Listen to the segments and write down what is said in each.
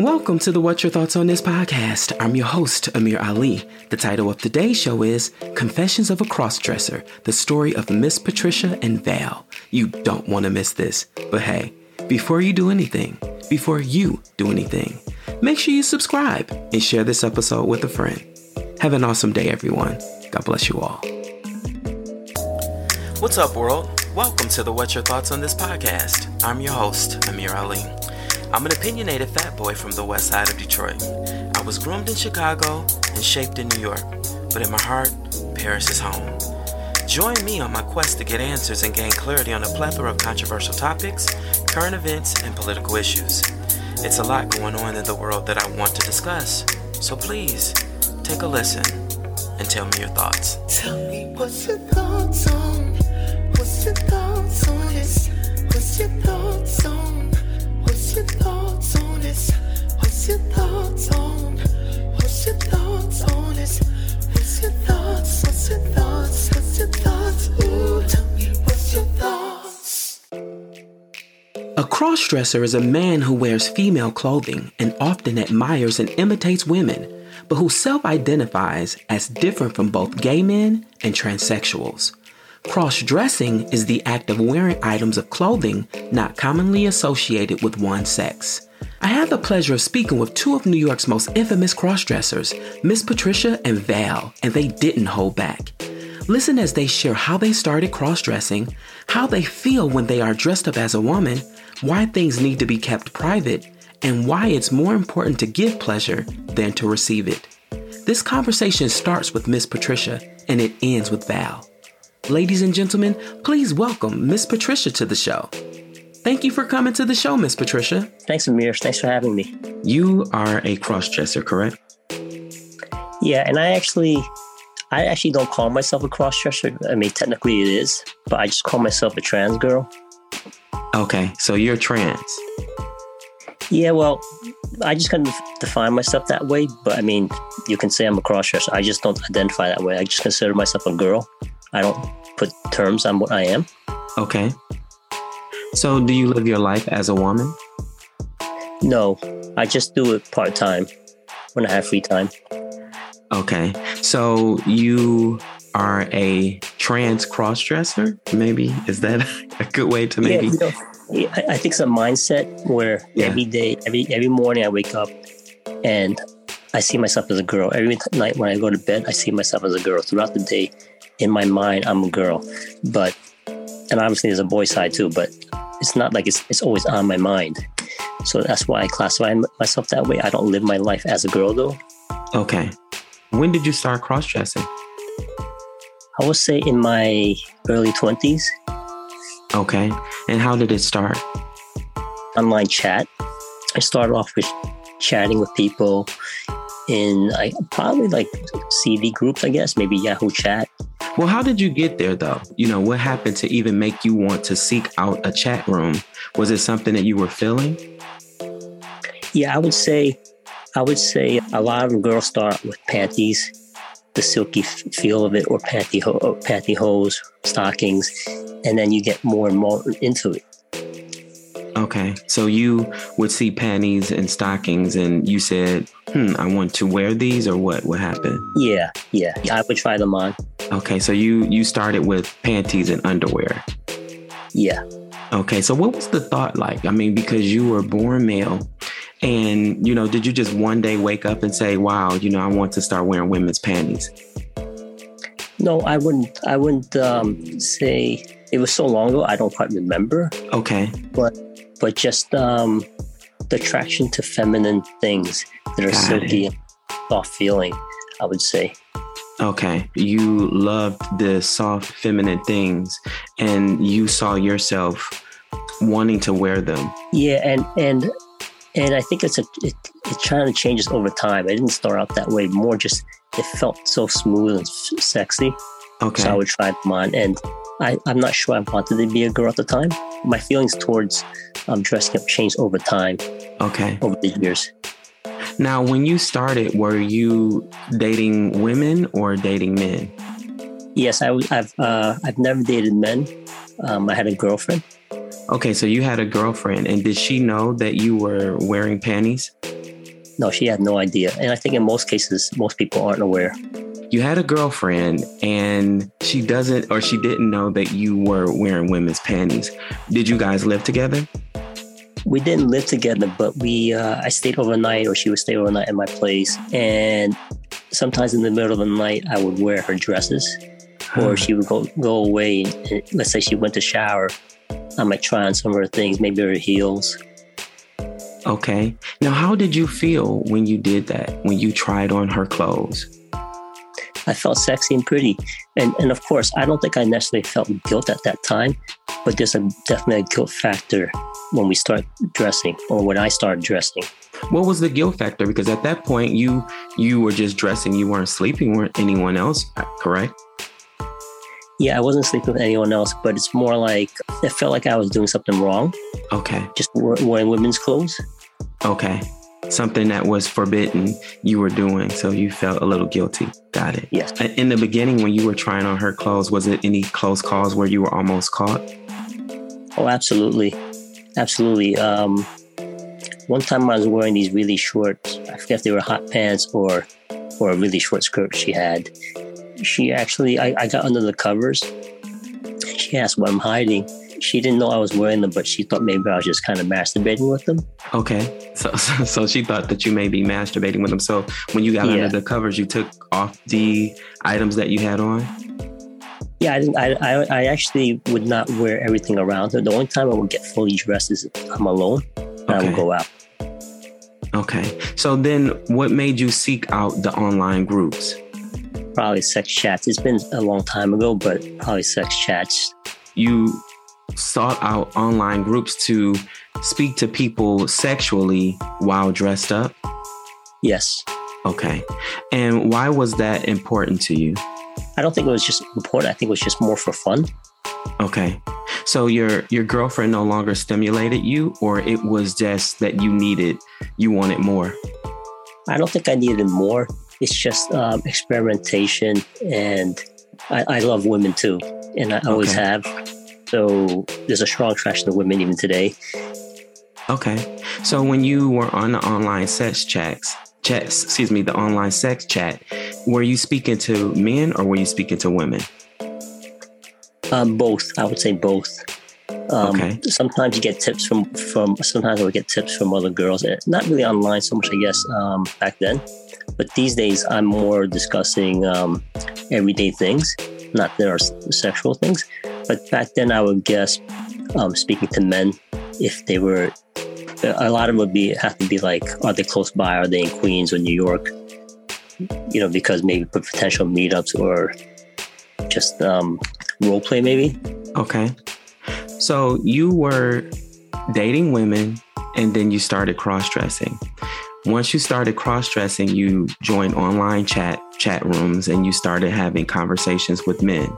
Welcome to the What's Your Thoughts on This podcast. I'm your host, Amir Ali. The title of today's show is Confessions of a Crossdresser The Story of Miss Patricia and Val. You don't want to miss this. But hey, before you do anything, before you do anything, make sure you subscribe and share this episode with a friend. Have an awesome day, everyone. God bless you all. What's up, world? Welcome to the What's Your Thoughts on This podcast. I'm your host, Amir Ali. I'm an opinionated fat boy from the west side of Detroit. I was groomed in Chicago and shaped in New York, but in my heart, Paris is home. Join me on my quest to get answers and gain clarity on a plethora of controversial topics, current events, and political issues. It's a lot going on in the world that I want to discuss, so please take a listen and tell me your thoughts. Tell me what's your thoughts on, what's your thoughts on this, what's your thoughts on A crossdresser is a man who wears female clothing and often admires and imitates women, but who self identifies as different from both gay men and transsexuals. Cross dressing is the act of wearing items of clothing not commonly associated with one sex. I had the pleasure of speaking with two of New York's most infamous crossdressers, Miss Patricia and Val, and they didn't hold back. Listen as they share how they started cross dressing, how they feel when they are dressed up as a woman, why things need to be kept private, and why it's more important to give pleasure than to receive it. This conversation starts with Miss Patricia and it ends with Val. Ladies and gentlemen, please welcome Miss Patricia to the show. Thank you for coming to the show, Miss Patricia. Thanks, Amir. Thanks for having me. You are a crossdresser, correct? Yeah, and I actually, I actually don't call myself a crossdresser. I mean, technically it is, but I just call myself a trans girl. Okay, so you're trans. Yeah, well, I just kind of define myself that way. But I mean, you can say I'm a crossdresser. I just don't identify that way. I just consider myself a girl. I don't put terms on what I am. Okay. So, do you live your life as a woman? No, I just do it part time when I have free time. Okay. So, you are a trans crossdresser, maybe? Is that a good way to maybe? Yeah, you know, I think it's a mindset where yeah. every day, every every morning I wake up and I see myself as a girl. Every night when I go to bed, I see myself as a girl. Throughout the day, in my mind, I'm a girl, but and obviously there's a boy side too, but it's not like it's it's always on my mind. So that's why I classify myself that way. I don't live my life as a girl though. Okay. When did you start cross dressing? I would say in my early 20s. Okay. And how did it start? Online chat. I started off with chatting with people in like probably like CD groups, I guess, maybe Yahoo Chat. Well, how did you get there though? You know, what happened to even make you want to seek out a chat room? Was it something that you were feeling? Yeah, I would say, I would say a lot of girls start with panties, the silky feel of it, or pantyhose, pantyhose, stockings, and then you get more and more into it. Okay, so you would see panties and stockings, and you said, "Hmm, I want to wear these," or what? What happened? Yeah, yeah, I would try them on. Okay, so you you started with panties and underwear. Yeah. Okay, so what was the thought like? I mean, because you were born male, and you know, did you just one day wake up and say, "Wow, you know, I want to start wearing women's panties"? No, I wouldn't. I wouldn't um, say it was so long ago. I don't quite remember. Okay, but but just um, the attraction to feminine things that are Got silky it. soft feeling. I would say. Okay. You loved the soft, feminine things, and you saw yourself wanting to wear them. Yeah, and and and I think it's a it, it kind of changes over time. I didn't start out that way. More just it felt so smooth and sexy. Okay. So I would try them on, and I, I'm not sure I wanted to be a girl at the time. My feelings towards um, dressing up changed over time. Okay. Over the years. Now, when you started, were you dating women or dating men? Yes, I, have uh, I've never dated men. Um, I had a girlfriend. Okay, so you had a girlfriend, and did she know that you were wearing panties? no, she had no idea. And I think in most cases, most people aren't aware. You had a girlfriend and she doesn't or she didn't know that you were wearing women's panties. Did you guys live together? We didn't live together, but we uh, I stayed overnight or she would stay overnight at my place. And sometimes in the middle of the night, I would wear her dresses or she would go, go away. And let's say she went to shower. I might try on some of her things, maybe her heels. Okay. Now, how did you feel when you did that, when you tried on her clothes? I felt sexy and pretty. And, and of course, I don't think I necessarily felt guilt at that time, but there's a definitely a guilt factor when we start dressing or when I started dressing. What was the guilt factor? Because at that point, you you were just dressing, you weren't sleeping with anyone else, correct? Yeah, I wasn't sleeping with anyone else, but it's more like it felt like I was doing something wrong. Okay. Just wearing women's clothes. Okay. Something that was forbidden you were doing, so you felt a little guilty. Got it. Yes. In the beginning, when you were trying on her clothes, was it any close calls where you were almost caught? Oh, absolutely, absolutely. Um, one time I was wearing these really short, I forget if they were hot pants or or a really short skirt she had, she actually, I, I got under the covers. She asked what I'm hiding. She didn't know I was wearing them, but she thought maybe I was just kind of masturbating with them. Okay. So, so, so she thought that you may be masturbating with them. So when you got yeah. under the covers, you took off the items that you had on? Yeah, I, I, I actually would not wear everything around her. The only time I would get fully dressed is I'm alone and okay. I would go out. Okay. So then what made you seek out the online groups? probably sex chats. It's been a long time ago, but probably sex chats. You sought out online groups to speak to people sexually while dressed up? Yes. Okay. And why was that important to you? I don't think it was just important. I think it was just more for fun. Okay. So your your girlfriend no longer stimulated you or it was just that you needed you wanted more? I don't think I needed more it's just um, experimentation and I, I, love women too and i always okay. have so there's a strong attraction to women even today okay so when you were on the online sex chats chats excuse me the online sex chat were you speaking to men or were you speaking to women um, both i would say both um, okay. Sometimes you get tips from from. Sometimes I would get tips from other girls. Eh, not really online so much, I guess. Um, back then, but these days, I'm more discussing um, everyday things, not their sexual things. But back then, I would guess um, speaking to men, if they were, a lot of them would be have to be like, are they close by? Are they in Queens or New York? You know, because maybe potential meetups or just um, role play, maybe. Okay. So you were dating women and then you started cross dressing once you started cross-dressing you joined online chat chat rooms and you started having conversations with men.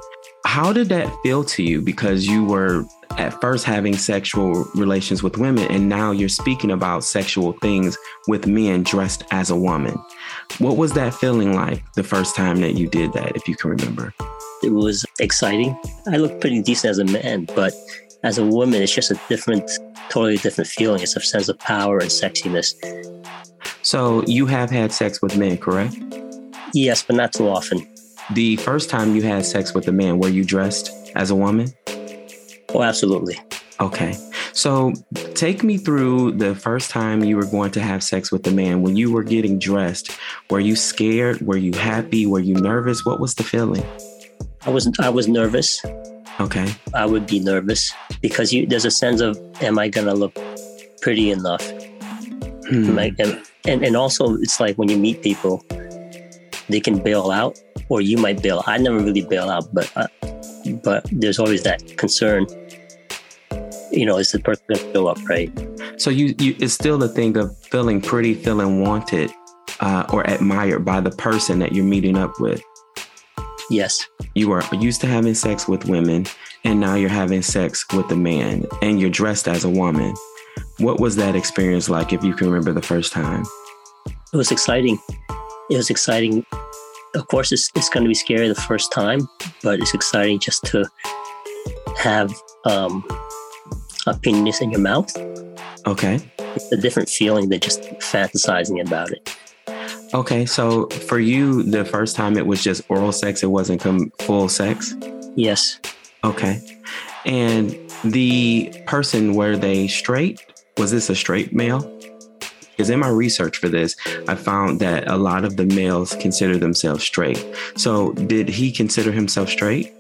How did that feel to you? Because you were at first having sexual relations with women and now you're speaking about sexual things with men dressed as a woman. What was that feeling like the first time that you did that if you can remember? It was exciting. I looked pretty decent as a man but as a woman it's just a different totally different feeling it's a sense of power and sexiness so you have had sex with men, correct? Yes, but not too often. The first time you had sex with a man, were you dressed as a woman? Oh, absolutely. Okay. So take me through the first time you were going to have sex with a man. When you were getting dressed, were you scared? Were you happy? Were you nervous? What was the feeling? I was I was nervous. Okay. I would be nervous because you, there's a sense of am I going to look pretty enough? Hmm. Am, and and also it's like when you meet people they can bail out or you might bail i never really bail out but uh, but there's always that concern you know is the person going to show up right so you, you it's still the thing of feeling pretty feeling wanted uh, or admired by the person that you're meeting up with yes you are used to having sex with women and now you're having sex with a man and you're dressed as a woman what was that experience like, if you can remember the first time? It was exciting. It was exciting. Of course, it's, it's going to be scary the first time, but it's exciting just to have um, a penis in your mouth. Okay. it's a different feeling than just fantasizing about it. Okay, so for you, the first time it was just oral sex, it wasn't com- full sex? Yes. Okay. And the person, were they straight? Was this a straight male? Because in my research for this, I found that a lot of the males consider themselves straight. So did he consider himself straight?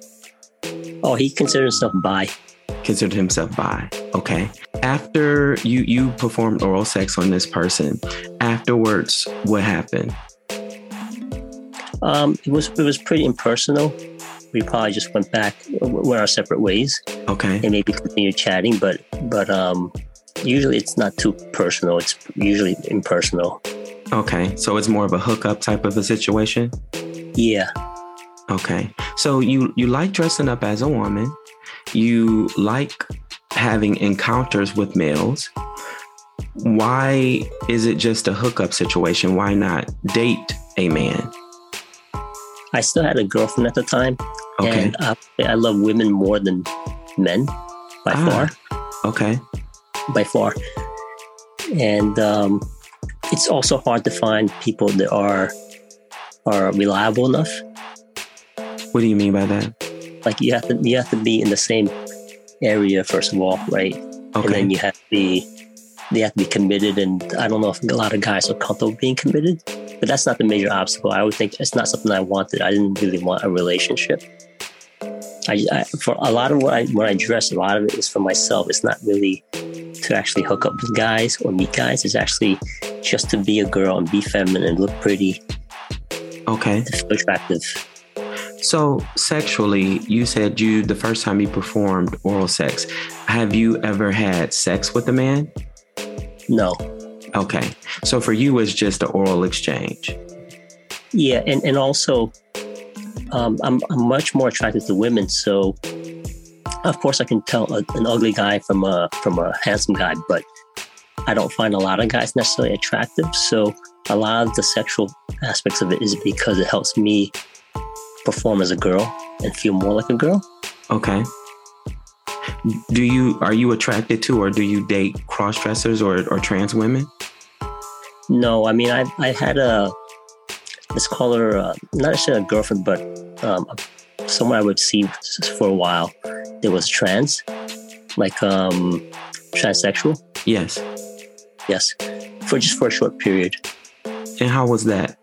Oh, he considered himself bi. Considered himself bi. Okay. After you you performed oral sex on this person, afterwards, what happened? Um, it was it was pretty impersonal. We probably just went back, went our separate ways, Okay. and maybe continued chatting. But but um, usually it's not too personal. It's usually impersonal. Okay. So it's more of a hookup type of a situation? Yeah. Okay. So you you like dressing up as a woman. You like having encounters with males. Why is it just a hookup situation? Why not date a man? I still had a girlfriend at the time, Okay. and uh, I love women more than men by Ah. far. Okay. by far. And um, it's also hard to find people that are are reliable enough. What do you mean by that? Like you have to you have to be in the same area first of all, right? And then you have to be they have to be committed. And I don't know if a lot of guys are comfortable being committed, but that's not the major obstacle. I would think it's not something I wanted. I didn't really want a relationship. I, I for a lot of what I when I dress, a lot of it is for myself. It's not really to actually hook up with guys or meet guys. It's actually just to be a girl and be feminine and look pretty, Okay. to feel attractive. So sexually, you said you the first time you performed oral sex. Have you ever had sex with a man? No, Okay. So for you, it's just an oral exchange. yeah, and and also, um, I'm I'm much more attracted to women. So, of course, I can tell a, an ugly guy from a from a handsome guy, but I don't find a lot of guys necessarily attractive. So, a lot of the sexual aspects of it is because it helps me perform as a girl and feel more like a girl. Okay. Do you are you attracted to or do you date cross dressers or, or trans women? No, I mean, I I had a let's call her uh, not necessarily a girlfriend, but um, someone I would see for a while. There was trans, like um, transsexual. Yes. Yes, for just for a short period. And how was that?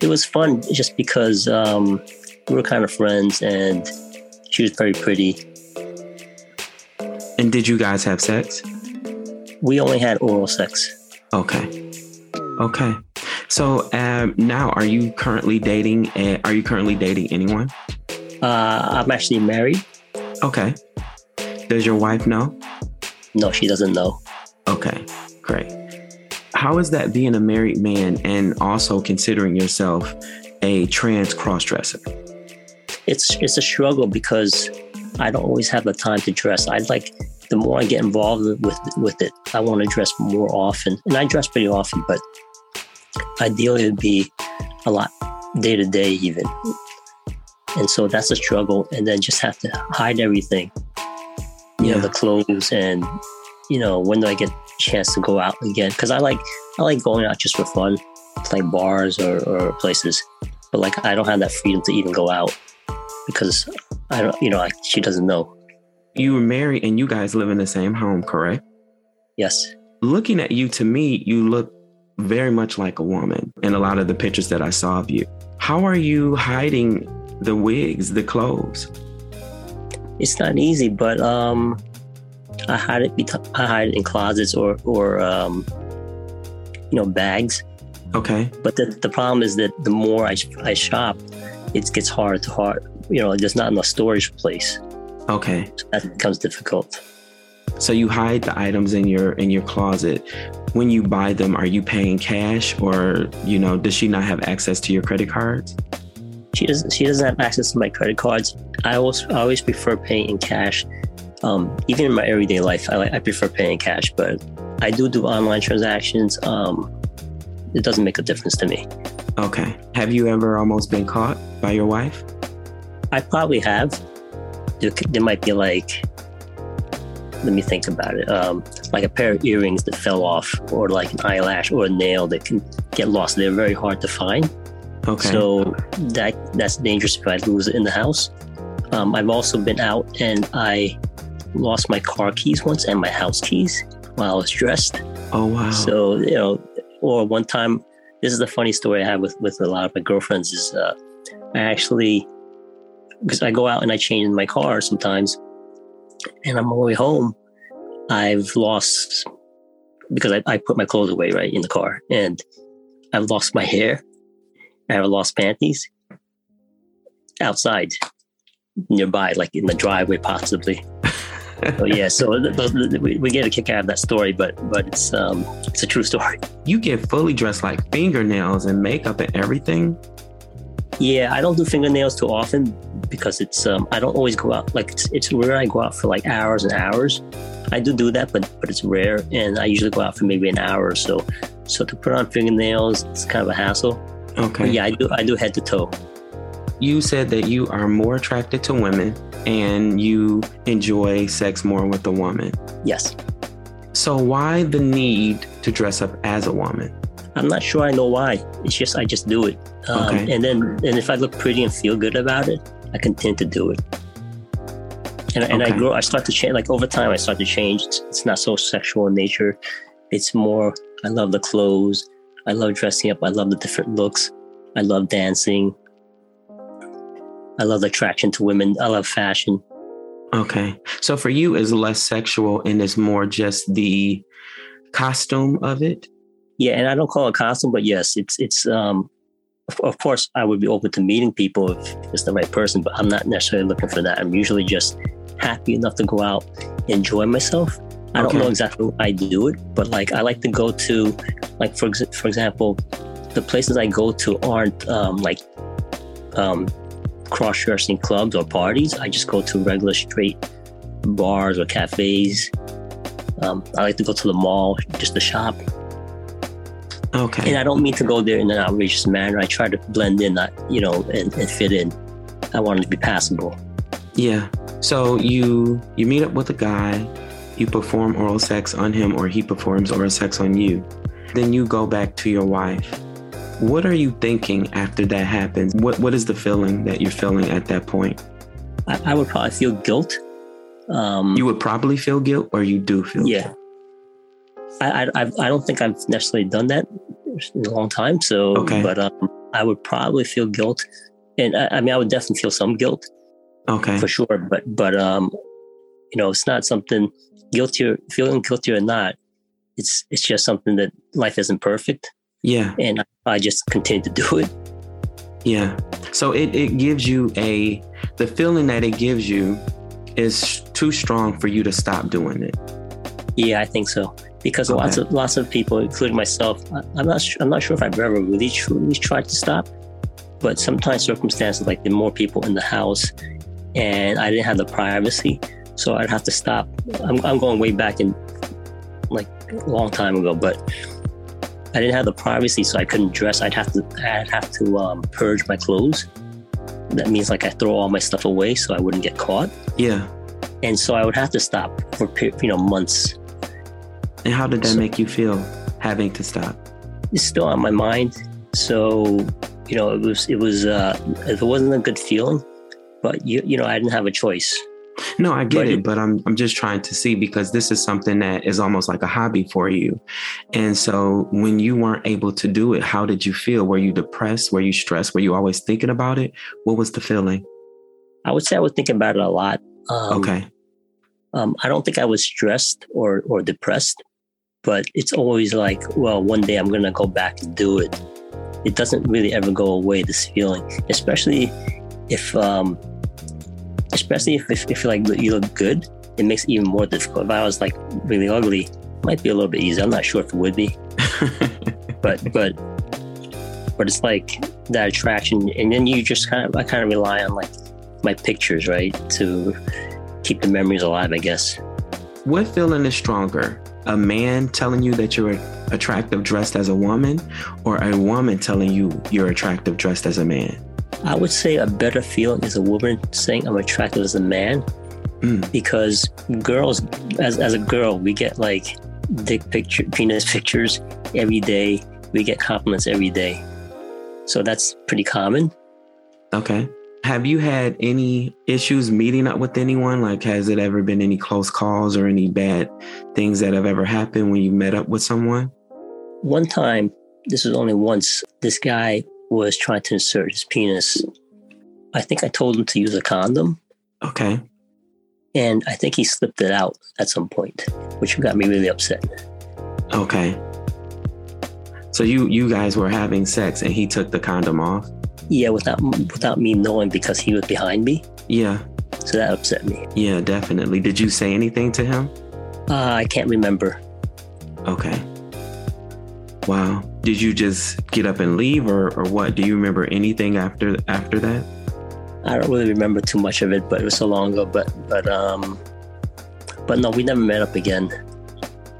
It was fun just because um, we were kind of friends, and she was very pretty. And did you guys have sex? We only had oral sex. Okay. Okay. So um, now, are you currently dating? uh are you currently dating anyone? Uh, I'm actually married. Okay. Does your wife know? No, she doesn't know. Okay, great. How is that being a married man and also considering yourself a trans crossdresser? it's it's a struggle because I don't always have the time to dress. I like the more I get involved with with it, I want to dress more often, and I dress pretty often. But ideally, it'd be a lot day to day even, and so that's a struggle. And then just have to hide everything, you know, the clothes and you know when do I get chance to go out again? Because I like I like going out just for fun, like bars or, or places. But like I don't have that freedom to even go out because I don't, you know, like she doesn't know. You were married and you guys live in the same home, correct? Yes. Looking at you, to me, you look very much like a woman in a lot of the pictures that I saw of you. How are you hiding the wigs, the clothes? It's not easy, but um, I hide it. I hide it in closets or or um, you know, bags. Okay. But the, the problem is that the more I, I shop, it gets harder to hard. You know, there's not enough storage place. Okay. So that becomes difficult. So you hide the items in your in your closet. When you buy them, are you paying cash or, you know, does she not have access to your credit cards? She doesn't. She doesn't have access to my credit cards. I always I always prefer paying in cash. Um, even in my everyday life, I I prefer paying cash. But I do do online transactions. Um, it doesn't make a difference to me. Okay. Have you ever almost been caught by your wife? I probably have. There, there might be like let me think about it. Um, like a pair of earrings that fell off, or like an eyelash or a nail that can get lost. They're very hard to find. Okay. So that that's dangerous if I lose it in the house. Um, I've also been out and I lost my car keys once and my house keys while I was dressed. oh wow. So you know, or one time, this is the funny story I have with with a lot of my girlfriends. Is uh, I actually because I go out and I change in my car sometimes, and I'm on my way home, I've lost because I, I put my clothes away right in the car, and I've lost my hair. I have lost panties outside nearby, like in the driveway, possibly. so yeah, so th- th- we, we get a kick out of that story, but but it's um it's a true story. you get fully dressed like fingernails and makeup and everything. Yeah, I don't do fingernails too often because it's um I don't always go out like it's it's rare I go out for like hours and hours. I do do that, but but it's rare, and I usually go out for maybe an hour or so. So to put on fingernails, it's kind of a hassle. Okay. But yeah, I do I do head to toe. You said that you are more attracted to women and you enjoy sex more with a woman. Yes, So why the need to dress up as a woman? I'm not sure I know why. It's just I just do it, um, Okay. and then and if I look pretty and feel good about it, I continue to do it. And, and I grow. I start to change. Like over time, I start to change. It's, it's not so sexual in nature. It's more. I love the clothes. I love dressing up. I love the different looks. I love dancing. I love the attraction to women. I love fashion. Okay. So for you it's less sexual and it's more just the costume of it. Yeah, and I don't call it costume, but yes, it's it's um of, of course I would be open to meeting people if it's the right person, but I'm not necessarily looking for that. I'm usually just happy enough to go out, enjoy myself. I don't know exactly why I do it, but like I like to go to like for ex- for example, the places I go to aren't um like um cross dressing clubs or parties. I just go to regular straight bars or cafes. Um, I like to go to the mall just to shop. Okay. And I don't mean to go there in an outrageous manner. I try to blend in, not you know, and, and fit in. I want it to be passable. Yeah. So you you meet up with a guy, you perform oral sex on him or he performs oral sex on you. Then you go back to your wife. What are you thinking after that happens? What what is the feeling that you're feeling at that point? I, I would probably feel guilt. Um, You would probably feel guilt or you do feel yeah. I, I I've- I don't think I've necessarily done that in a long time. So, Okay. but um, I would probably feel guilt, and I, I mean, I would definitely feel some guilt Okay. for sure. But but um, you know, it's not something guilty or feeling guilty or not. It's it's just something that life isn't perfect, Yeah. and I just continue to do it. Yeah. So it, it gives you a the feeling that it gives you is too strong for you to stop doing it. Yeah, I think so. Because lots of lots of people, including myself, I- I'm not su- I'm not sure if I've ever really truly tried to stop. But sometimes circumstances like the more people in the house, and I didn't have the privacy, so I'd have to stop. I'm I'm going way back in, like a long time ago, but I didn't have the privacy, so I couldn't dress. I'd have to I'd have to um, purge my clothes. That means like I throw all my stuff away so I wouldn't get caught, Yeah. and so I would have to stop for you know months And how did that So- make you feel having to stop? it's still on my mind. So, you know, it was it was uh it wasn't a good feeling, but you you know, I didn't have a choice. No, I get But it, it- but I'm I'm just trying to see because this is something that is almost like a hobby for you. And so when you weren't able to do it, how did you feel? Were you depressed? Were you stressed? Were you always thinking about it? What was the feeling? I would say I was thinking about it a lot. Um, okay. Um, I don't think I was stressed or or depressed, but it's always like, well, one day I'm gonna go back and do it. It doesn't really ever go away. This feeling, especially if um, especially if if, if like you look good, it makes it even more difficult. If I was like really ugly, it might be a little bit easier. I'm not sure if it would be. but but but it's like that attraction and then you just kind of i kind of rely on like my pictures right to keep the memories alive i guess what feeling is stronger? A man telling you that you're attractive dressed as a woman or a woman telling you you're attractive dressed as a man? I would say a better feeling is a woman saying i'm attractive as a man Mm. because girls, as, as a girl, we get like dick picture, penis pictures every day. We get compliments every day. So that's pretty common. Okay. Have you had any issues meeting up with anyone? Like, has it ever been any close calls or any bad things that have ever happened when you met up with someone? One time, this was only once, this guy was trying to insert his penis. I think I told him to use a condom, Okay. and I think he slipped it out at some point, which got me really upset. Okay. So you you guys were having sex and he took the condom off? Yeah, without without me knowing because he was behind me, Yeah. so that upset me. Yeah, definitely. Did you say anything to him? Uh, I can't remember. Okay. Wow. Did you just get up and leave or, or what? Do you remember anything after after that? I don't really remember too much of it, but it was so long ago. But but um, but no, we never met up again.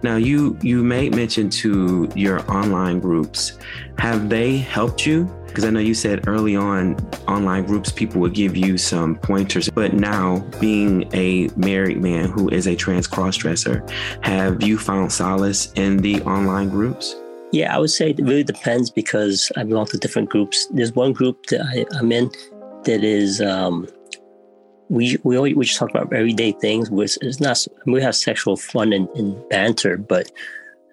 Now you you made mention to your online groups. Have they helped you? Because I know you said early on online groups people would give you some pointers, but now being a married man who is a trans crossdresser, have you found solace in the online groups? Yeah, I would say it really depends because I belong to different groups. There's one group that I, I'm in that is um, we we always, we just talk about everyday things. Which is not we have sexual fun and, and banter, but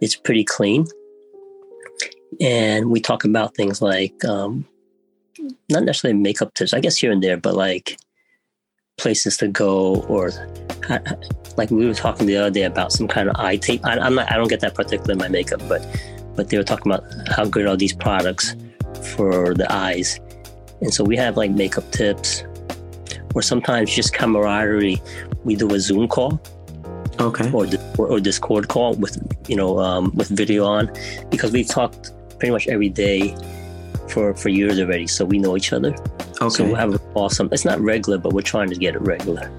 it's pretty clean. And we talk about things like um, not necessarily makeup tips, I guess here and there, but like places to go or like we were talking the other day about some kind of eye tape. I, I'm not I don't get that particular in my makeup, but but they were talking about how good are these products for the eyes. And so we have like makeup tips or sometimes just camaraderie. We do a Zoom call Okay. or, or, or Discord call with, you know, um, with video on because we've talked pretty much every day for, for years already. So we know each other. Okay. So we'll have a call. Some, it's not regular, but we're trying to get it regular.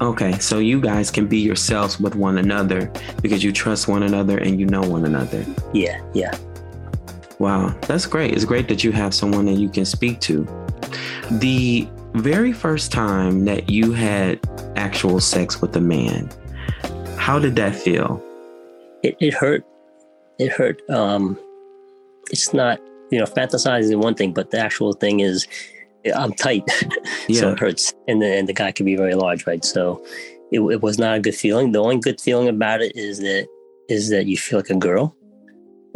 Okay. So you guys can be yourselves with one another because you trust one another and you know one another. Yeah. Yeah. Wow, that's great. It's great that you have someone that you can speak to. The very first time that you had actual sex with a man, how did that feel? it, it hurt. It hurt. Um, it's not, you know, fantasizing is one thing, but the actual thing is I'm tight. so it hurts. And the, and the guy can be very large, right? So it, it was not a good feeling. The only good feeling about it is that is that you feel like a girl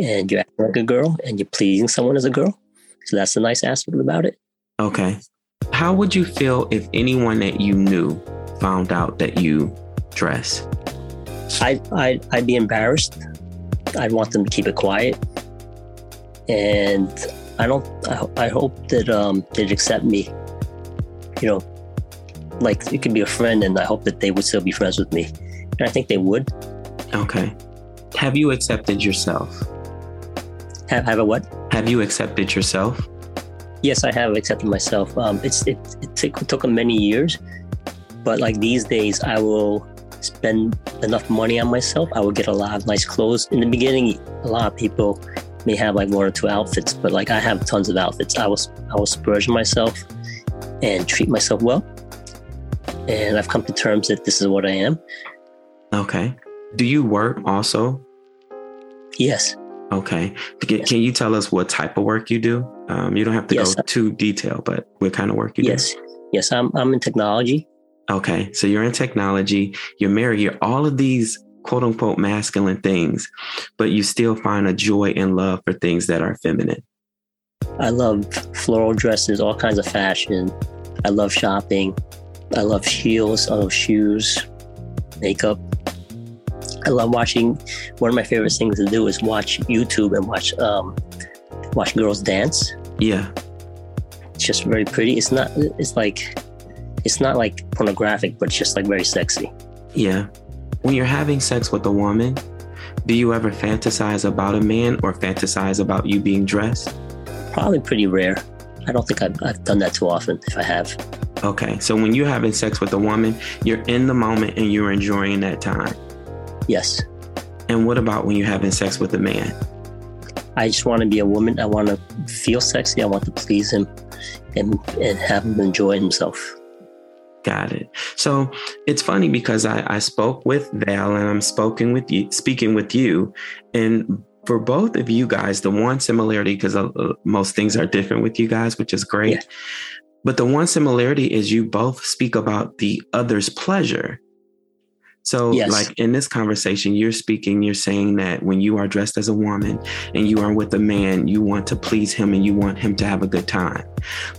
and you're acting like a girl and you're pleasing someone as a girl. So that's the nice aspect about it. Okay. How would you feel if anyone that you knew found out that you dress? I, I, I'd be embarrassed. I'd want them to keep it quiet. And I don't, I, ho- I hope that um, they'd accept me. You know, like it could be a friend, and I hope that they would still be friends with me. And I think they would. Okay. Have you accepted yourself? Have, have a what? Have you accepted yourself? Yes, I have accepted myself. Um, it's it, it took, took many years, but like these days, I will spend enough money on myself. I will get a lot of nice clothes. In the beginning, a lot of people may have like one or two outfits, but like I have tons of outfits. I was I will splurge myself and treat myself well. And I've come to terms that this is what I am. Okay. Do you work also? Yes. Okay. Can, can you tell us what type of work you do? Um, you don't have to Yes. go too detail, but what kind of work you do? Yes. Yes. I'm I'm in technology. Okay. So you're in technology, you're married, you're all of these quote unquote masculine things, but you still find a joy and love for things that are feminine. I love floral dresses, all kinds of fashion. I love shopping. I love heels. I love shoes, makeup. I love watching. One of my favorite things to do is watch YouTube and watch um, watch girls dance. Yeah. It's just very pretty. It's not. It's like it's not like pornographic, but it's just like very sexy. Yeah. When you're having sex with a woman, do you ever fantasize about a man or fantasize about you being dressed? Probably pretty rare. I don't think I've, I've done that too often. If I have, Okay. So when you're having sex with a woman, you're in the moment and you're enjoying that time. yes. And what about when you're having sex with a man? I just want to be a woman. I want to feel sexy. I want to please him and, and have him enjoy himself. Got it. So it's funny because I, I spoke with Val and I'm spoken with you, speaking with you, and for both of you guys, the one similarity because uh, most things are different with you guys, which is great. Yeah. But the one similarity is you both speak about the other's pleasure. So, Yes. like in this conversation, you're speaking, you're saying that when you are dressed as a woman and you are with a man, you want to please him and you want him to have a good time.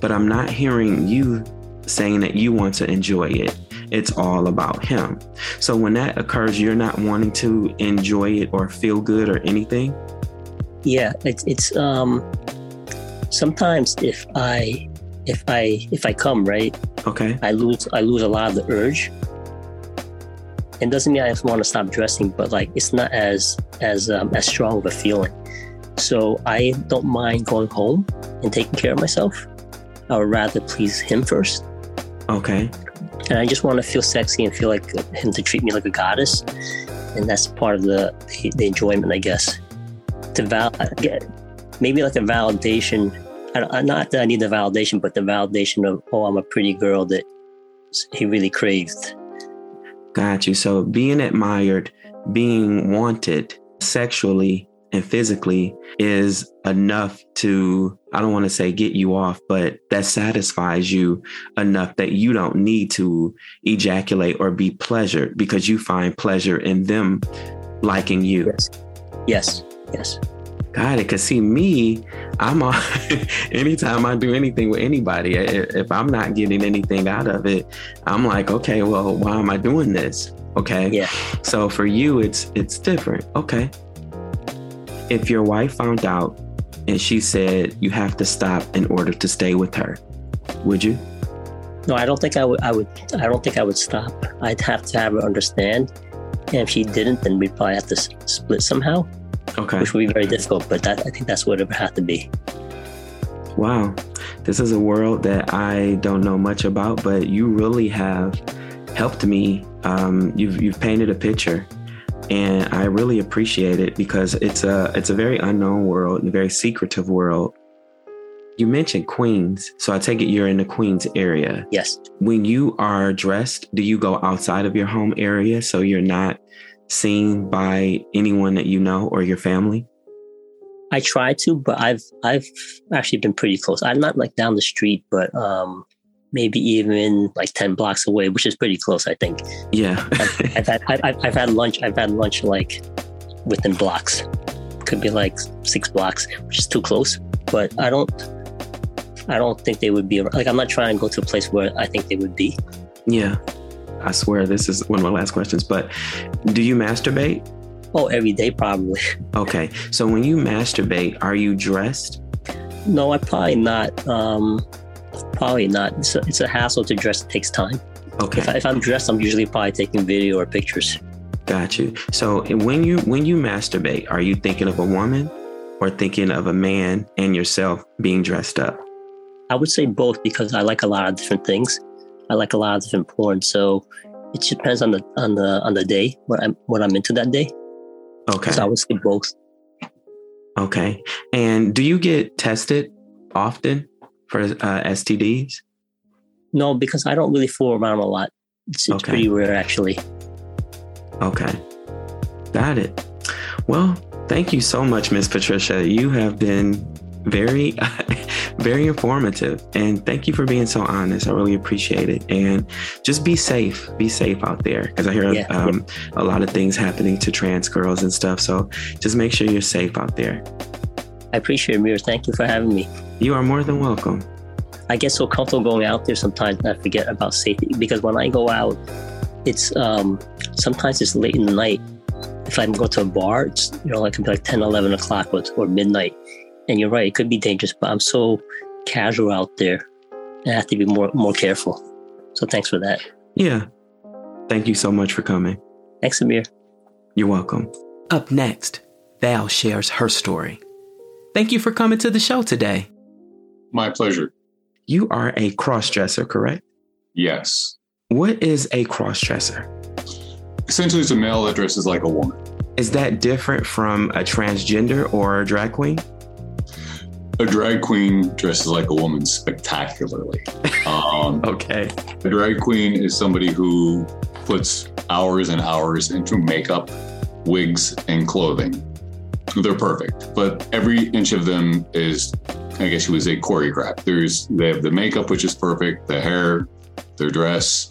But I'm not hearing you saying that you want to enjoy it. It's all about him. So, when that occurs, you're not wanting to enjoy it or feel good or anything. Yeah, it's it's um sometimes if I if I if I come right, Okay. I lose I lose a lot of the urge. It doesn't mean I just want to stop dressing, but like it's not as as um, as strong of a feeling. So I don't mind going home and taking care of myself. I would rather please him first, Okay. and I just want to feel sexy and feel like him to treat me like a goddess, and that's part of the the, the enjoyment, I guess. To val, get- maybe like a validation. I don't, I- not that I need the validation, but the validation of oh, I'm a pretty girl that he really craved. Got you. So being admired, being wanted sexually and physically is enough to, I don't want to say get you off, but that satisfies you enough that you don't need to ejaculate or be pleasured because you find pleasure in them liking you. Yes. Yes. Yes. Got it. Cause see me, I'm on anytime I do anything with anybody, if I'm not getting anything out of it, I'm like, okay, well, why am I doing this? Okay. Yeah. So for you, it's it's different. Okay. If your wife found out and she said you have to stop in order to stay with her, would you? No, I don't think I would. I would. I don't think I would stop. I'd have to have her understand. And if she didn't, then we'd probably have to split somehow, Okay. which would be very difficult. But that, I think that's what it would have to be. Wow. This is a world that I don't know much about, but you really have helped me. Um, you've you've painted a picture, and I really appreciate it because it's a it's a very unknown world, a very secretive world. You mentioned Queens, so I take it you're in the Queens area. Yes. When you are dressed, do you go outside of your home area so you're not seen by anyone that you know or your family? I try to, but I've I've actually been pretty close. I'm not like down the street, but um, maybe even like ten blocks away, which is pretty close. I think. Yeah. I've had I've, I've had lunch. I've had lunch like within blocks. Could be like six blocks, which is too close. But I don't. I don't think they would be like. I'm not trying to go to a place where I think they would be. Yeah. I swear this is one of my last questions, but do you masturbate? Oh, every day probably. Okay. So when you masturbate, are you dressed? No, I probably not. Um, probably not. It's a, it's a hassle to dress. It takes time. If, I, Okay. if I'm dressed, I'm usually probably taking video or pictures. Got you. So when you when you masturbate, are you thinking of a woman or thinking of a man and yourself being dressed up? I would say both because I like a lot of different things. I like a lot of different porn, so it just depends on the on the on the day what I'm what I'm into that day. Okay. So I would say both. Okay. And do you get tested often for uh, STDs? No, because I don't really fool around a lot. It's, it's Okay. pretty rare actually. Okay. Got it. Well, thank you so much, Miss Patricia. You have been very, very informative. And thank you for being so honest. I really appreciate it. And just be safe. Be safe out there because I hear Yeah. um, a lot of things happening to trans girls and stuff. So just make sure you're safe out there. I appreciate it, Mir. Thank you for having me. You are more than welcome. I get so comfortable going out there sometimes that I forget about safety because when I go out, it's um sometimes it's late in the night. If I go to a bar, it's you know like it could be like 10, 11 o'clock or, or midnight. And you're right, it could be dangerous, but I'm so casual out there. I have to be more more careful. So thanks for that. Yeah. Thank you so much for coming. Thanks, Amir. You're welcome. Up next, Val shares her story. Thank you for coming to the show today. My pleasure. You are a crossdresser, correct? Yes. What is a crossdresser? Essentially, it's a male that dresses like a woman. Is that different from a transgender or a drag queen? A drag queen dresses like a woman spectacularly. Um, Okay. a drag queen is somebody who puts hours and hours into makeup, wigs, and clothing. They're perfect, but every inch of them is, I guess you would say, choreographed. There's they have the makeup, which is perfect, the hair, their dress.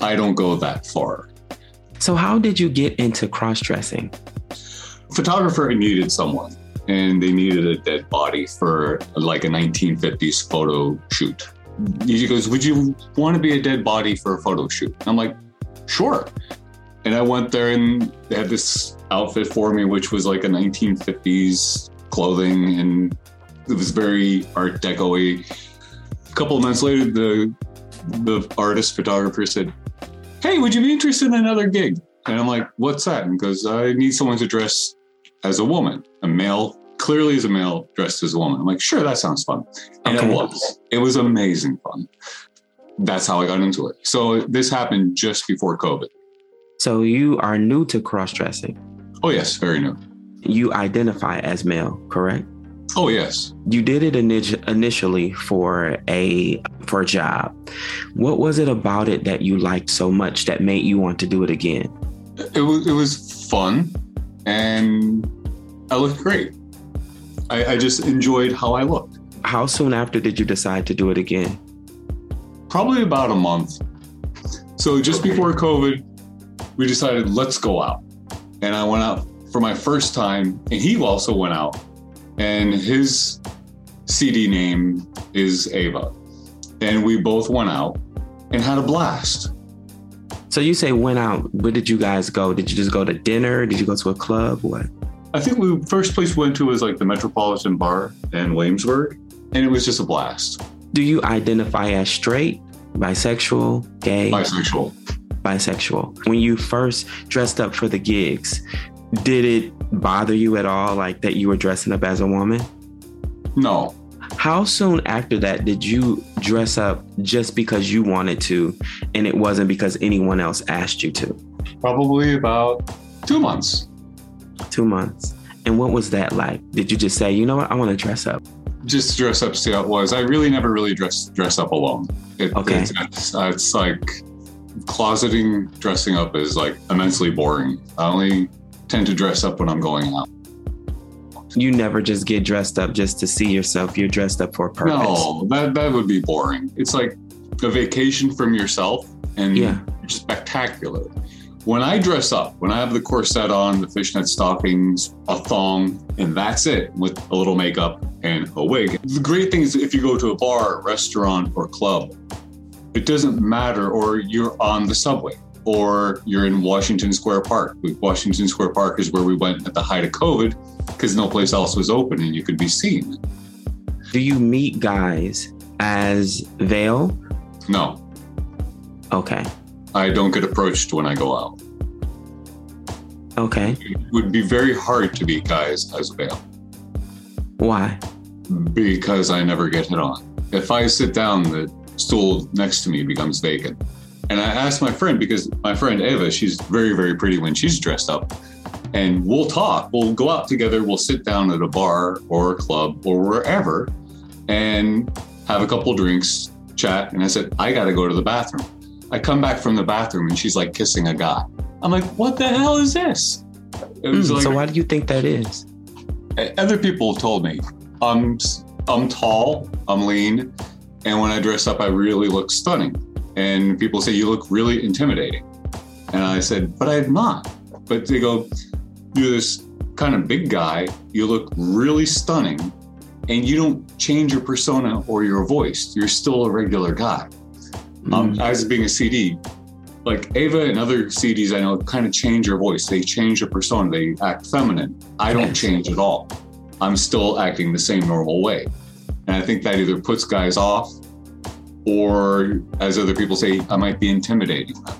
I don't go that far. So, how did you get into cross dressing? photographer needed someone and they needed a dead body for like a 1950s photo shoot. He goes, Would you want to be a dead body for a photo shoot? I'm like, Sure. And I went there and they had this outfit for me, which was like a 1950s clothing and it was very art deco A couple of months later, the the artist photographer said, Hey, would you be interested in another gig? And I'm like, what's that? And he goes, I need someone to dress as a woman, a male, clearly as a male dressed as a woman. I'm like, sure, that sounds fun. And Okay. it was. It was amazing fun. That's how I got into it. So this happened just before COVID. So, you are new to cross dressing. Oh, yes, very new. You identify as male, correct? Oh, yes. You did it init- initially for a for a job. What was it about it that you liked so much that made you want to do it again? It was, it was fun and I looked great. I, I just enjoyed how I looked. How soon after did you decide to do it again? probably about a month. So just before COVID, we decided let's go out. And I went out for my first time, and he also went out. And his CD name is Ava. And we both went out and had a blast. So you say went out. Where did you guys go? Did you just go to dinner? Did you go to a club? What? I think we first place we went to was like the Metropolitan Bar in Williamsburg, and it was just a blast. Do you identify as straight, bisexual, gay, Bisexual. Bisexual? When you first dressed up for the gigs, did it bother you at all, like that you were dressing up as a woman? No, How soon after that did you dress up just because you wanted to and it wasn't because anyone else asked you to? probably about two months. Two months. And what was that like? Did you just say, you know what, I want to dress up? just dress up see how it was. I really never really dress dress up alone. It, Okay. It's, it's, it's like closeting dressing up is like immensely boring. I only tend to dress up when I'm going out. You never just get dressed up just to see yourself. You're dressed up for a purpose. No, that that would be boring. It's like a vacation from yourself and Yeah. spectacular. When I dress up, when I have the corset on, the fishnet stockings, a thong, and that's it with a little makeup and a wig. The great thing is if you go to a bar, restaurant, or club, it doesn't matter, or you're on the subway, or you're in Washington Square Park. Washington Square Park is where we went at the height of COVID because no place else was open and you could be seen. Do you meet guys as veil? No, Okay. I don't get approached when I go out. Okay. It would be very hard to meet guys as Vale Why? because I never get hit on. If I sit down, the stool next to me becomes vacant. And I asked my friend because my friend Eva, she's very, very pretty when she's dressed up. And we'll talk. We'll go out together. We'll sit down at a bar or a club or wherever and have a couple drinks, chat. And I said, I got to go to the bathroom. I come back from the bathroom and she's like kissing a guy. I'm like, what the hell is this? It was Hmm, like, so why do you think that is? other people have told me I'm I'm tall, I'm lean, and when I dress up, I really look stunning. And people say you look really intimidating, and I said, but I'm not. But they go, you're this kind of big guy. You look really stunning, and you don't change your persona or your voice. You're still a regular guy. Um, Mm. as being a CD, like Ava and other CDs I know kind of change your voice. They change your persona. They act feminine. I don't change at all. I'm still acting the same normal way. And I think that either puts guys off or, as other people say, I might be intimidating them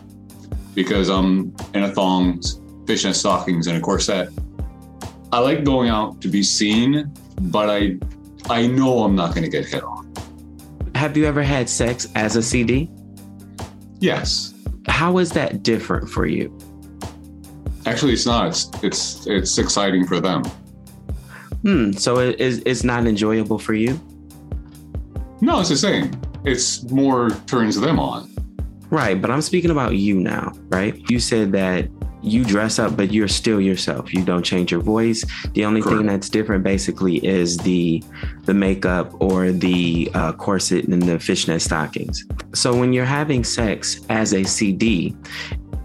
because I'm in a thong, fishnet stockings, and a corset. I like going out to be seen, but I, I know I'm not going to get hit on. Have you ever had sex as a CD? Yes, How is that different for you? Actually, it's not. It's it's it's exciting for them. Hmm. So it is it's not enjoyable for you, No, it's the same. It's more turns them on. right? But I'm speaking about you now, right? You said that you dress up, but you're still yourself. You don't change your voice. The only thing that's different, basically, is the the makeup or the uh, corset and the fishnet stockings. So when you're having sex as a CD,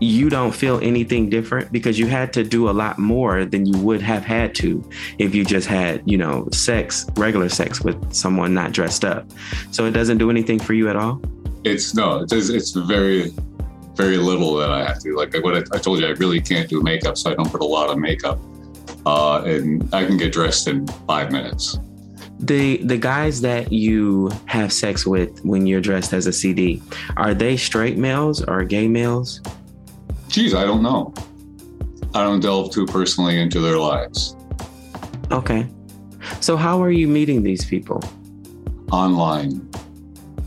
you don't feel anything different because you had to do a lot more than you would have had to if you just had, you know, sex, regular sex with someone not dressed up. So it doesn't do anything for you at all. It's no, it's it's very, very little that I have to. Like what I, I told you, I really can't do makeup, so I don't put a lot of makeup. Uh, and I can get dressed in five minutes. The the guys that you have sex with when you're dressed as a CD, are they straight males or gay males? Geez, I don't know. I don't delve too personally into their lives. Okay. So how are you meeting these people? Online,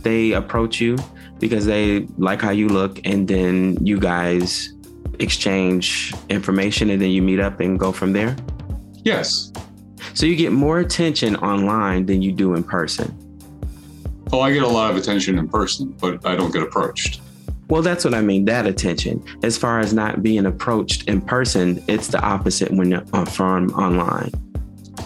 They approach you because they like how you look and then you guys exchange information and then you meet up and go from there. yes. So you get more attention online than you do in person. Oh, I get a lot of attention in person, but I don't get approached. Well, that's what I mean, that attention. As far as not being approached in person, it's the opposite when you're on- from online.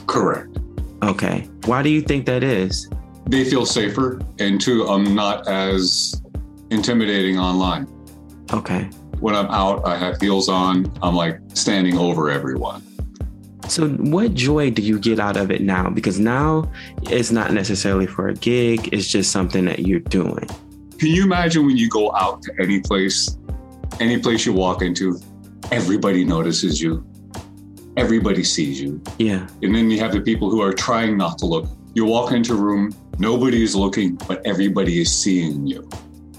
Correct. Okay. Why do you think that is? They feel safer, and two, I'm not as intimidating online. Okay. When I'm out, I have heels on. I'm like standing over everyone. So, what joy do you get out of it now? Because now it's not necessarily for a gig, it's just something that you're doing. Can you imagine when you go out to any place, any place you walk into, everybody notices you, everybody sees you, Yeah. and then you have the people who are trying not to look. You walk into a room, nobody is looking, but everybody is seeing you.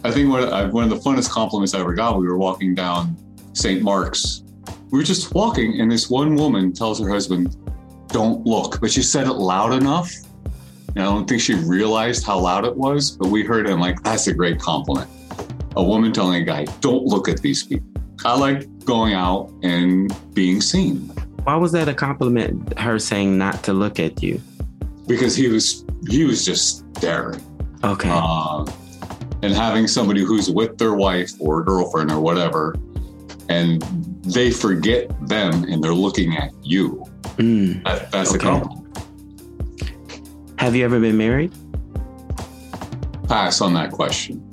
I think one of, one of the funnest compliments I ever got, we were walking down St. Mark's. We were just walking, and this one woman tells her husband, Don't look. But she said it loud enough. And I don't think she realized how loud it was, but we heard it. I'm like, That's a great compliment. A woman telling a guy, Don't look at these people. I like going out and being seen Why was that a compliment, her saying not to look at you? because he was he was just staring. Okay. uh, and having somebody who's with their wife or girlfriend or whatever, and they forget them and they're looking at you. Mm. That, that's Okay. a compliment. Have you ever been married? Pass on that question.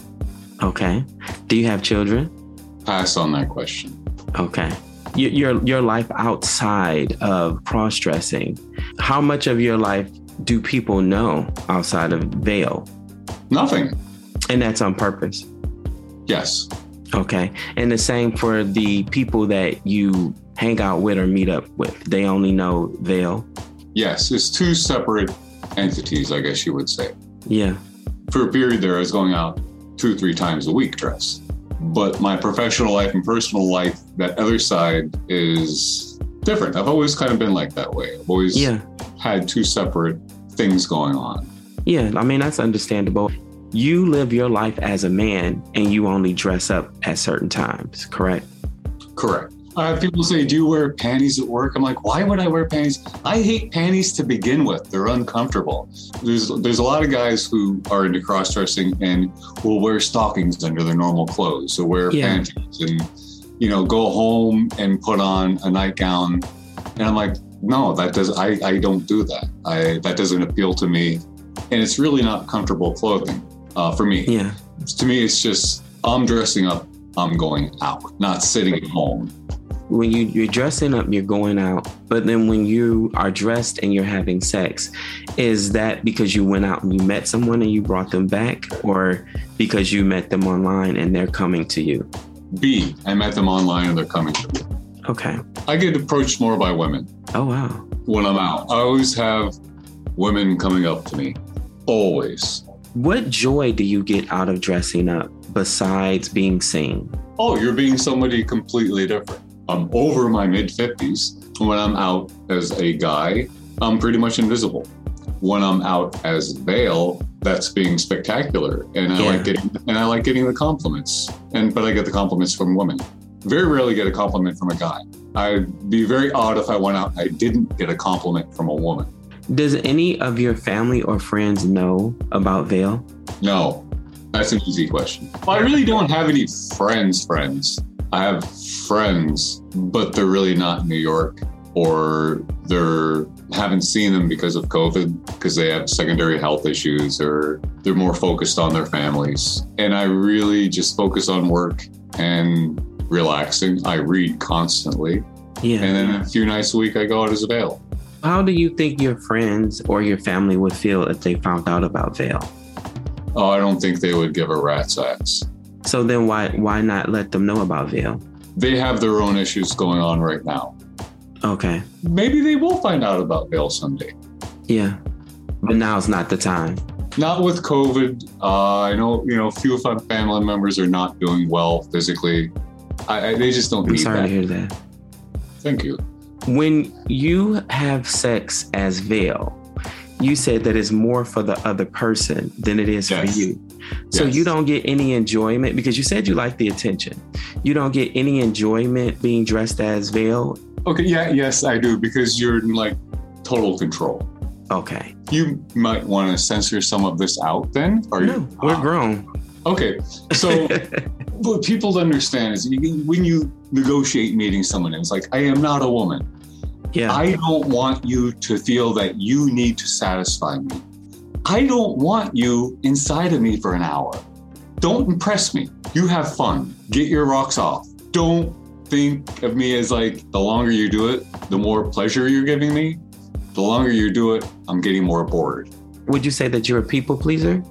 Okay. Do you have children? Pass on that question. Okay. Your your, your life outside of cross dressing, how much of your life do people know outside of veil? Nothing. And that's on purpose. Yes. Okay. And the same for the people that you hang out with or meet up with. They only know veil. Yes. It's two separate entities, I guess you would say. Yeah. For a period there, I was going out two, three times a week dressed. But my professional life and personal life, that other side is different. I've always kind of been like that way. I've always Yeah. had two separate things going on. Yeah. I mean, that's understandable. You live your life as a man and you only dress up at certain times, correct? Correct. I have people say, Do you wear panties at work? I'm like, Why would I wear panties? I hate panties to begin with. They're uncomfortable. There's there's a lot of guys who are into cross dressing and will wear stockings under their normal clothes. So wear Yeah. panties and you know, go home and put on a nightgown. And I'm like, no, that does I, I don't do that. I that doesn't appeal to me. And it's really not comfortable clothing uh, for me. Yeah. To me, it's just I'm dressing up, I'm going out, not sitting at home. When you, you're dressing up, you're going out. But then when you are dressed and you're having sex, is that because you went out and you met someone and you brought them back, or because you met them online and they're coming to you? B, I met them online and they're coming to me. Okay. I get approached more by women Oh, wow. when I'm out. I always have women coming up to me. Always. What joy do you get out of dressing up besides being seen? Oh, you're being somebody completely different. I'm over my mid 50s. When I'm out as a guy, I'm pretty much invisible. When I'm out as Vale, that's being spectacular. And I Yeah. like getting and I like getting the compliments. And but I get the compliments from women. Very rarely get a compliment from a guy. I'd be very odd if I went out and I didn't get a compliment from a woman. Does any of your family or friends know about Veil? No, that's an easy question. I really don't have any friends. Friends. I have friends, but they're really not in New York, or they're haven't seen them because of COVID, because they have secondary health issues, or they're more focused on their families. And I really just focus on work and relaxing. I read constantly, Yeah. and then a few nights a week I go out as a veil. How do you think your friends or your family would feel if they found out about Veil? Oh, I don't think they would give a rat's ass. So then why why not let them know about Veil? They have their own issues going on right now. Okay. Maybe they will find out about Veil someday. Yeah. But now's not the time. Not with COVID. Uh, I know, you know, a few of my family members are not doing well physically. I, I, they just don't I'm sorry that. to hear that. Thank you. When you have sex as Veil, you said that it's more for the other person than it is Yes. for you. So Yes. you don't get any enjoyment because you said you like the attention. You don't get any enjoyment being dressed as Veil. Okay. Yeah. Yes, I do because you're in like total control. Okay. You might want to censor some of this out then. Or No, you, we're Ah, grown. Okay. So what people understand is when you negotiate meeting someone, it's like, I am not a woman. Yeah. I don't want you to feel that you need to satisfy me. I don't want you inside of me for an hour. Don't impress me. You have fun. Get your rocks off. Don't think of me as like the longer you do it, the more pleasure you're giving me. The longer you do it, I'm getting more bored. Would you say that you're a people pleaser?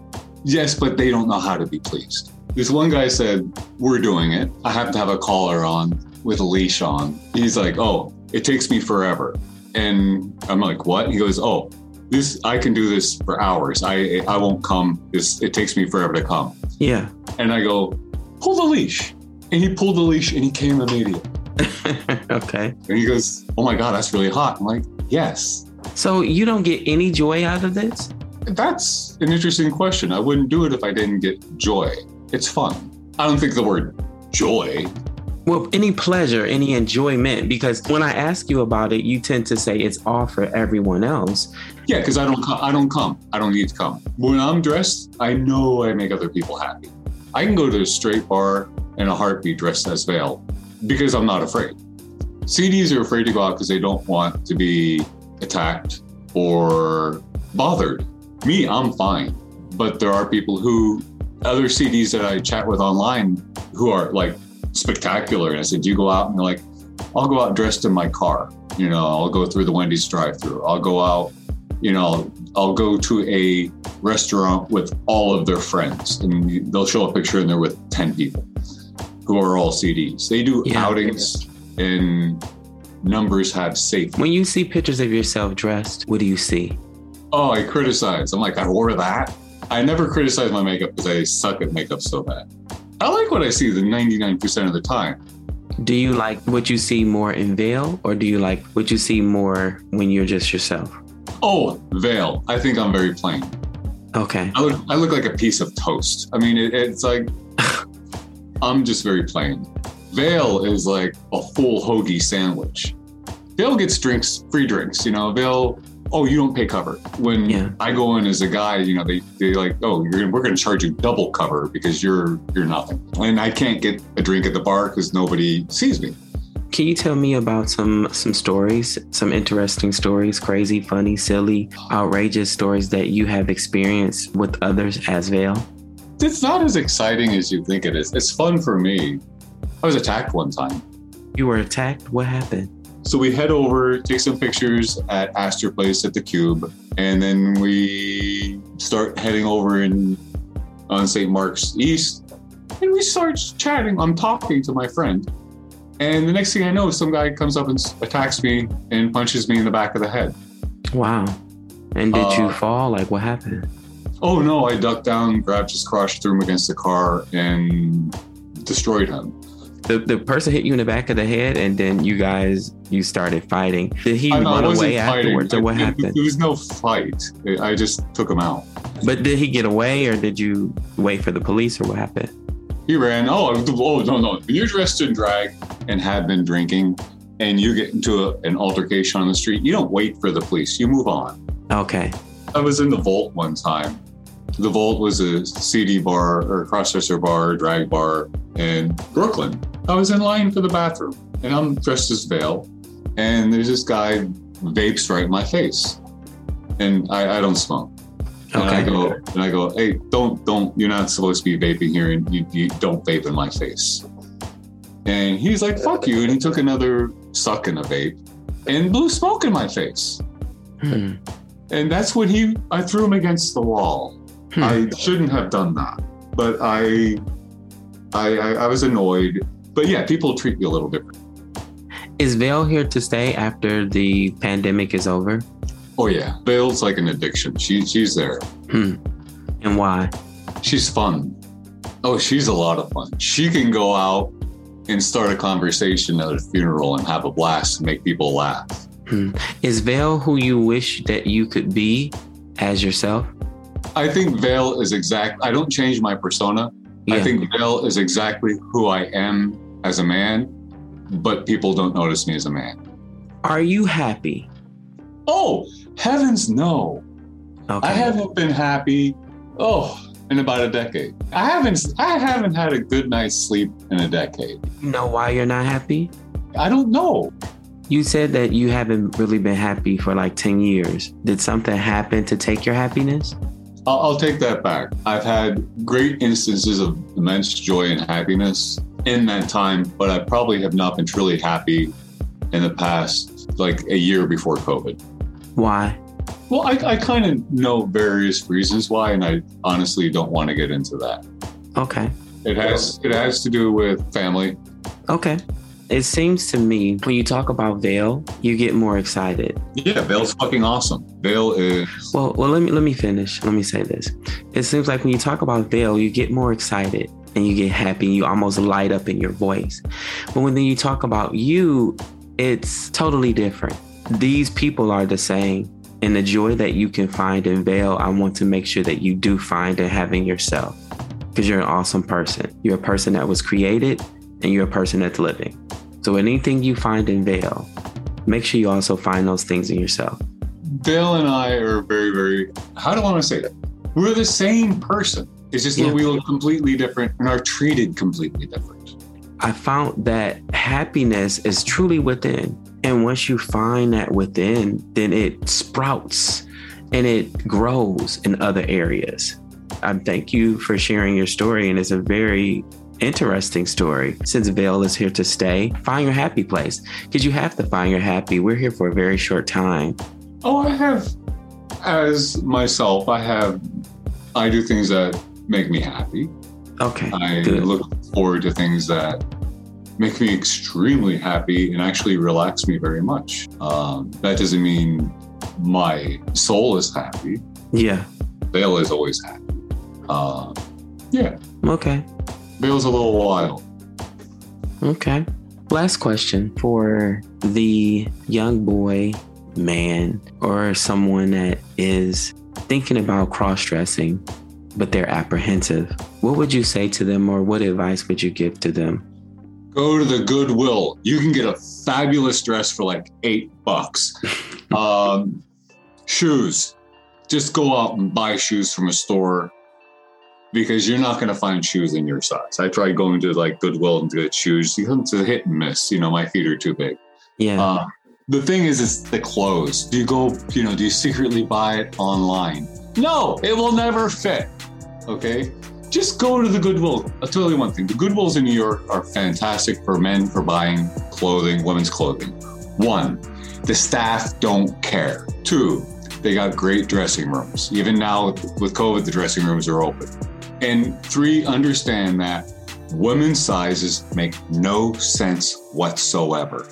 Yes, but they don't know how to be pleased. This one guy said, We're doing it. I have to have a collar on with a leash on. He's like, Oh, it takes me forever. And I'm like, What? He goes, Oh, this I can do this for hours. I I won't come. This it takes me forever to come. Yeah. And I go, Pull the leash. And he pulled the leash and he came immediately. okay. And he goes, Oh my god, that's really hot. I'm like, Yes. So you don't get any joy out of this? That's an interesting question. I wouldn't do it if I didn't get joy. It's fun. I don't think the word joy Well, any pleasure, any enjoyment, because when I ask you about it, you tend to say it's all for everyone else. Yeah, because I don't I don't come. I don't need to come. When I'm dressed, I know I make other people happy. I can go to a straight bar in a heartbeat dressed as veil because I'm not afraid. CDs are afraid to go out because they don't want to be attacked or bothered. Me, I'm fine. But there are people who other CDs that I chat with online who are like spectacular. And I said, Do you go out? And they're like, I'll go out dressed in my car. You know, I'll go through the Wendy's drive through. I'll go out you know, I'll go to a restaurant with all of their friends and they'll show a picture and they're with 10 people who are all CDs. They do Yeah. outings and numbers have safe. When you see pictures of yourself dressed, what do you see? Oh, I criticize. I'm like, I wore that. I never criticize my makeup because I suck at makeup so bad. I like what I see the 99% of the time. Do you like what you see more in Veil, or do you like what you see more when you're just yourself? Oh, veil. I think I'm very plain. Okay. I look, I look like a piece of toast. I mean, it, it's like I'm just very plain. Veil is like a full hoagie sandwich. Veil gets drinks, free drinks. You know, Vale. Oh, you don't pay cover. When Yeah. I go in as a guy, you know, they they like, oh, gonna, we're going to charge you double cover because you're you're nothing, and I can't get a drink at the bar because nobody sees me. Can you tell me about some some stories, some interesting stories, crazy, funny, silly, outrageous stories that you have experienced with others as Veil? It's not as exciting as you think it is. It's fun for me. I was attacked one time. You were attacked. What happened? So we head over, take some pictures at Astor Place at the Cube, and then we start heading over in on St. Mark's East, and we start chatting. I'm talking to my friend, and the next thing I know, some guy comes up and attacks me and punches me in the back of the head. Wow. And did you Uh, fall? Like what happened? Oh no! I ducked down, grabbed his crotch, threw him against the car, and destroyed him. The the person hit you in the back of the head, and then you guys you started fighting. Did he know, run away afterwards, or I- what there- happened? There was no fight. I just took him out. But did he get away, or did you wait for the police, or what happened? He ran. Oh, oh no, no. When you're dressed in drag and have been drinking and you get into a, an altercation on the street, you don't wait for the police. You move on. Okay. I was in the Vault one time. The Vault was a CD bar or crossdresser bar, drag bar in Brooklyn. I was in line for the bathroom and I'm dressed as Vale. And there's this guy vapes right in my face. And I, I don't smoke. And I go and I go, hey, don't don't you're not supposed to be vaping here and you, you don't vape in my face. And he's like, fuck you. And he took another suck in a vape and blew smoke in my face. Hmm. And that's when he I threw him against the wall. Hmm. I shouldn't have done that. But I I I, I was annoyed. But yeah, people treat you a little different. Is Vale here to stay after the pandemic is over? Oh yeah. Vale's like an addiction. She she's there. Hmm. And why? She's fun. Oh, she's a lot of fun. She can go out and start a conversation at a funeral and have a blast and make people laugh. Hmm. Is Vale who you wish that you could be as yourself? I think Vale is exact. I don't change my persona. I think Vale is exactly who I am as a man, but people don't notice me as a man. Are you happy? Oh, heavens no. Okay. I haven't been happy oh in about a decade. I haven't I haven't had a good night's sleep in a decade. You know why you're not happy? I don't know. You said that you haven't really been happy for like 10 years. Did something happen to take your happiness? I'll, I'll take that back. I've had great instances of immense joy and happiness in that time, but I probably have not been truly happy in the past, like a year before COVID. Why? Well, I, I kind of know various reasons why, and I honestly don't want to get into that. Okay. It has it has to do with family. Okay. It seems to me when you talk about Vale, you get more excited. Yeah, Vale's fucking awesome. Vale is Well, well, let me let me finish. Let me say this. It seems like when you talk about Vale, you get more excited and you get happy. and You almost light up in your voice. But when then you talk about you, it's totally different. These people are the same. And the joy that you can find in Vale, I want to make sure that you do find in having yourself. Because you're an awesome person. You're a person that was created and you're a person that's living. So anything you find in Vale, make sure you also find those things in yourself. Vale and I are very, very how do I want to say that? We're the same person. It's just Yeah. that we look completely different and are treated completely different. I found that happiness is truly within. And once you find that within, then it sprouts and it grows in other areas. I thank you for sharing your story. And it's a very interesting story. Since Vale is here to stay, find your happy place because you have to find your happy. We're here for a very short time. Oh, I have, as myself, I have, I do things that make me happy. Okay. I Good. look forward to things that make me extremely happy and actually relax me very much. Um, that doesn't mean my soul is happy. Yeah. Vale is always happy. Uh, yeah, Okay. Vale's a little wild. Okay. Last question for the young boy, man, or someone that is thinking about cross dressing, but they're apprehensive. What would you say to them, or what advice would you give to them? Go to the Goodwill. You can get a fabulous dress for like eight bucks. um, shoes. Just go out and buy shoes from a store because you're not going to find shoes in your size. I tried going to like Goodwill and get shoes. It's a hit and miss. You know, my feet are too big. Yeah. Uh, the thing is, it's the clothes. Do you go, you know, do you secretly buy it online? No, it will never fit. Okay. Just go to the Goodwill. I'll tell you one thing the Goodwills in New York are fantastic for men for buying clothing, women's clothing. One, the staff don't care. Two, they got great dressing rooms. Even now with COVID, the dressing rooms are open. And three, understand that women's sizes make no sense whatsoever.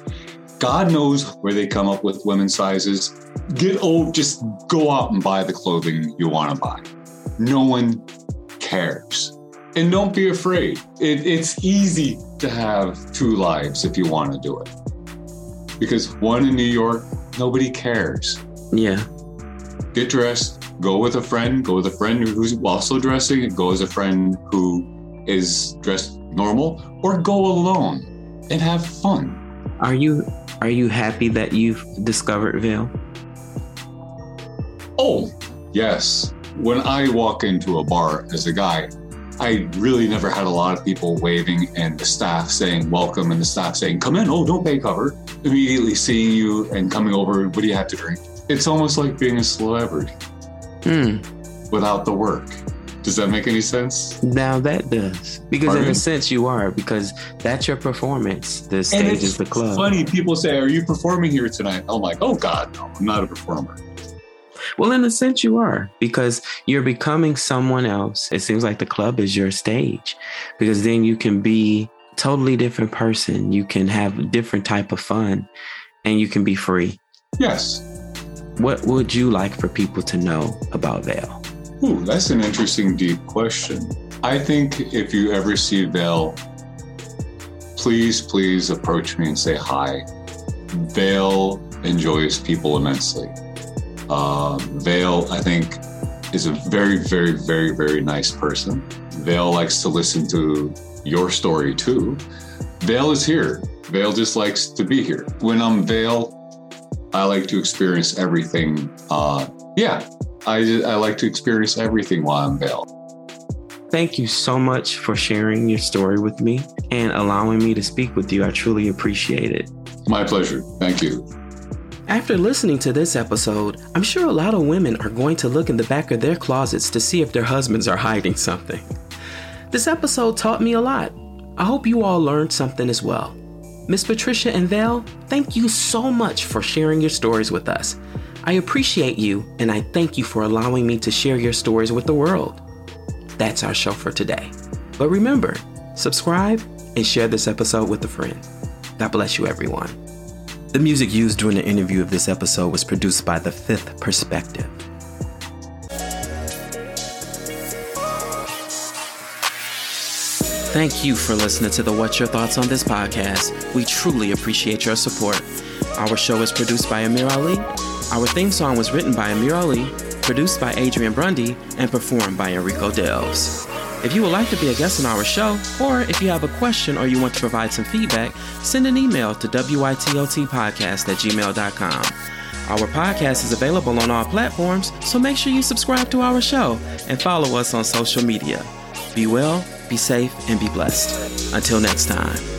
God knows where they come up with women's sizes. Get old, just go out and buy the clothing you want to buy. No one cares. And don't be afraid. It, it's easy to have two lives if you want to do it. Because one in New York, nobody cares. yeah. Get dressed, go with a friend, go with a friend who's also dressing, and go as a friend who is dressed normal, or go alone and have fun. Are you are you happy that you've discovered Veil? Oh, yes. When I walk into a bar as a guy, I really never had a lot of people waving and the staff saying welcome and the staff saying come in. Oh, don't pay cover. Immediately seeing you and coming over. What do you have to drink? It's almost like being a celebrity Hmm. without the work. Does that make any sense? Now that does. Because in a sense you are, because that's your performance. The stage is the club. Funny, people say, "Are you performing here tonight?" I'm like, "Oh God, no, I'm not a performer." Well, in a sense, you are because you're becoming someone else. It seems like the club is your stage because then you can be totally different person. You can have a different type of fun and you can be free. Yes. What would you like for people to know about Vale? Ooh, that's an interesting, deep question. I think if you ever see Vale, please, please approach me and say hi. Vale enjoys people immensely. Uh, Vale, I think, is a very, very, very, very nice person. Vale likes to listen to your story too. Vale is here. Vale just likes to be here. When I'm Vale, I like to experience everything. Uh, yeah, I, I like to experience everything while I'm Vale. Thank you so much for sharing your story with me and allowing me to speak with you. I truly appreciate it. My pleasure. Thank you. After listening to this episode, I'm sure a lot of women are going to look in the back of their closets to see if their husbands are hiding something. This episode taught me a lot. I hope you all learned something as well. Miss Patricia and Val, thank you so much for sharing your stories with us. I appreciate you and I thank you for allowing me to share your stories with the world. That's our show for today. But remember, subscribe and share this episode with a friend. God bless you, everyone. The music used during the interview of this episode was produced by The Fifth Perspective. Thank you for listening to the What's Your Thoughts on This podcast. We truly appreciate your support. Our show is produced by Amir Ali. Our theme song was written by Amir Ali, produced by Adrian Brundy, and performed by Enrico Delves. If you would like to be a guest on our show, or if you have a question or you want to provide some feedback, send an email to WITOTpodcast at gmail.com. Our podcast is available on all platforms, so make sure you subscribe to our show and follow us on social media. Be well, be safe, and be blessed. Until next time.